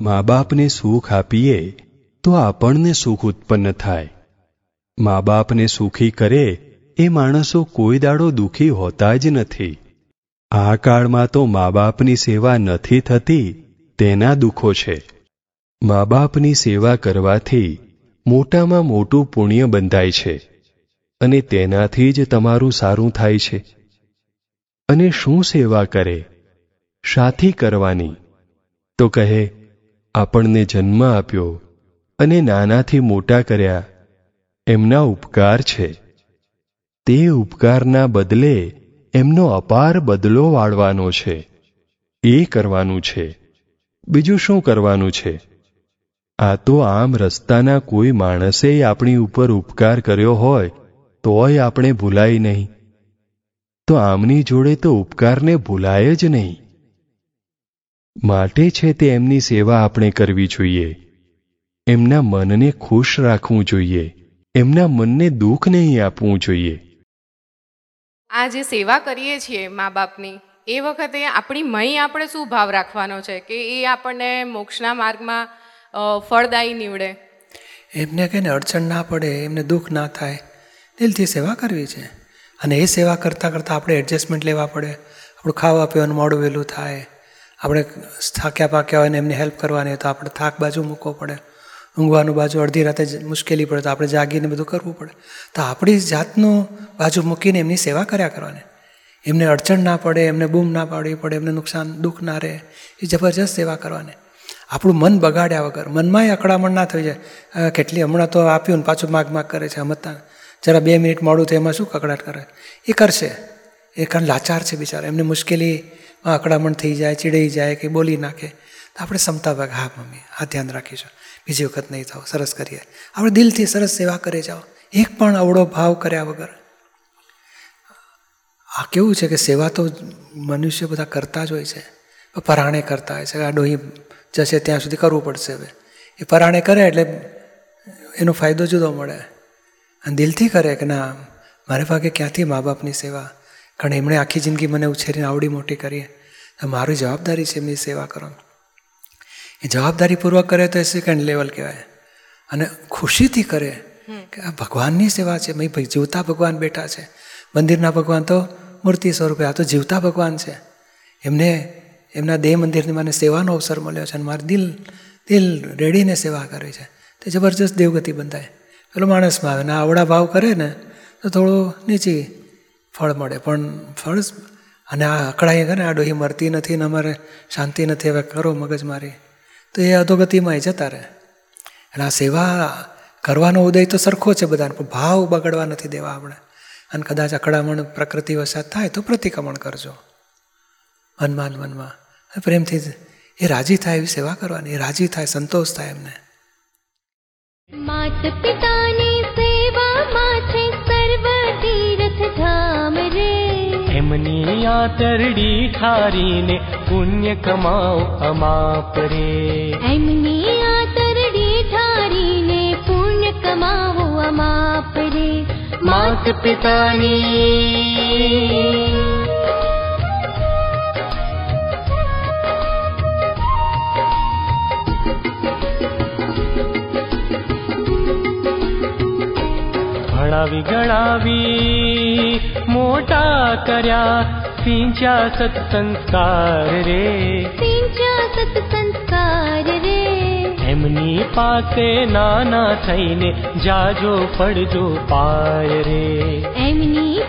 મા બાપને સુખ આપીએ, તો આપણને સુખ ઉત્પન્ન થાય. મા બાપને સુખી કરે, એ માણસો કોઈ દાડો દુઃખી હોતા જ નથી. આ કાળમાં તો મા બાપની સેવા નથી થતી, તેના દુઃખો છે. મા બાપની સેવા કરવાથી મોટામાં મોટું પુણ્ય બંધાય છે. અને તેનાથી જ તમારું સારું થાય છે. અને શું સેવા કરે? શાથી કરવાની. તો કહે આપણને જન્મ આપ્યો અને નાનાથી મોટા કર્યા. એમના ઉપકાર છે. તે ઉપકારના બદલે એમનો અપાર બદલો વાળવાનો છે. એ કરવાનું છે. બીજું શું કરવાનું છે? આ તો આમ રસ્તાના કોઈ માણસે આપણી ઉપર ઉપકાર કર્યો હોય, તોય આપણે ભૂલાય નહીં. તો આમની જોડે તો ઉપકારને ભૂલાય જ નહીં. માટે છે તે એમની સેવા આપણે કરવી જોઈએ. એમના મનને ખુશ રાખવું જોઈએ. એમના મનને દુઃખ નહીં આપવું જોઈએ. આ જે સેવા કરીએ છીએ મા બાપની એ વખતે આપણી મહી આપણે શું ભાવ રાખવાનો છે? કે એ આપણને મોક્ષના માર્ગમાં ફળદાયી નીવડે? એમને કંઈને અડચણ ના પડે એમને દુઃખ ના થાય. દિલથી સેવા કરવી છે. અને એ સેવા કરતાં કરતાં આપણે એડજસ્ટમેન્ટ લેવા પડે. આપણું ખાવા પીવાનું મોડું વહેલું થાય. આપણે થાક્યા પાક્યા હોય ને એમને હેલ્પ કરવાની હોય તો આપણે થાક બાજુ મૂકવો પડે. ઊંઘવાનું બાજુ અડધી રાતે જ મુશ્કેલી પડે તો આપણે જાગીને બધું કરવું પડે. તો આપણી જાતનું બાજુ મૂકીને એમની સેવા કર્યા કરવાની. એમને અડચણ ના પડે, એમને બૂમ ના પાડવી પડે, એમને નુકસાન, દુઃખ ના રહે, એ જબરજસ્ત સેવા કરવાની. આપણું મન બગાડ્યા વગર મનમાંય અકળામણ ના થઈ જાય. કેટલી હમણાં તો આપ્યું ને પાછું માગ માગ કરે છે હમતા જરા બે મિનિટ મોડું તો એમાં શું કકડાટ કરે? એ કરશે. એ કારણ લાચાર છે બિચારા. એમને મુશ્કેલીમાં અકળામણ થઈ જાય, ચીડાઈ જાય કે બોલી નાખે. તો આપણે ક્ષમતા ભાગ, હા, મમ્મી આ ધ્યાન રાખીશું બીજી વખત નહીં થાવ, સરસ કરીએ. આપણે દિલથી સરસ સેવા કરી જાઓ. એક પણ અવળો ભાવ કર્યા વગર. આ કેવું છે કે સેવા તો મનુષ્ય બધા કરતા જ હોય છે. પરાણે કરતા હોય છે. આ ડોહી જશે ત્યાં સુધી કરવું પડશે હવે. એ પરાણે કરે એટલે એનો ફાયદો જુદો મળે. અને દિલથી કરે કે ના, મારે ભાગે ક્યાંથી મા બાપની સેવા? કારણ એમણે આખી જિંદગી મને ઉછેરીને આવડી મોટી કરી. તો મારી જવાબદારી છે એમની સેવા કરવાની. એ જવાબદારીપૂર્વક કરે તો એ સેકન્ડ લેવલ કહેવાય. અને ખુશીથી કરે કે આ ભગવાનની સેવા છે ભાઈ ભાઈ જીવતા ભગવાન બેઠા છે. મંદિરના ભગવાન તો મૂર્તિ સ્વરૂપે આ તો જીવતા ભગવાન છે. એમને એમના દેહ મંદિરની મને સેવાનો અવસર મળ્યો છે અને મારે દિલ દિલ રેડીને સેવા કરે છે. તે જબરજસ્ત દેવગતિ બંધાય. પેલો માણસમાં આવે ને આવડા ભાવ કરે ને તો થોડું નીચી ફળ મળે. પણ ફળ અને આ અકળાઈ કરે આ ડોહી મરતી નથી ને અમારે શાંતિ નથી, હવે કરો મગજ મારી. તો એ અધોગતિમાં જતા રહે. એટલે આ સેવા કરવાનો ઉદય તો સરખો છે બધાને, પણ ભાવ બગડવા નથી દેવા આપણે. અને કદાચ અકળામણ પ્રકૃતિ વસાત થાય તો પ્રતિક્રમણ કરજો. મનમાં મનમાં. પ્રેમથી એ રાજી થાય એવી સેવા કરવાની, એ રાજી થાય, સંતોષ થાય એમને. માત પિતાની સેવામાં છે. એમની આતરડી ઠારીને પુણ્ય કમાઓ અમાપ રે એમની આતરડી ઠારીને પુણ્ય કમાવો અમાપ રે માત પિતાની ભણાવી ગણાવી મોટા કર્યા સિંચા સત્સંસ્કાર રે. સિંચા સત્સંસ્કાર રે. એમની પાસે નાના થઈને જાજો પડજો પાર રે. એમની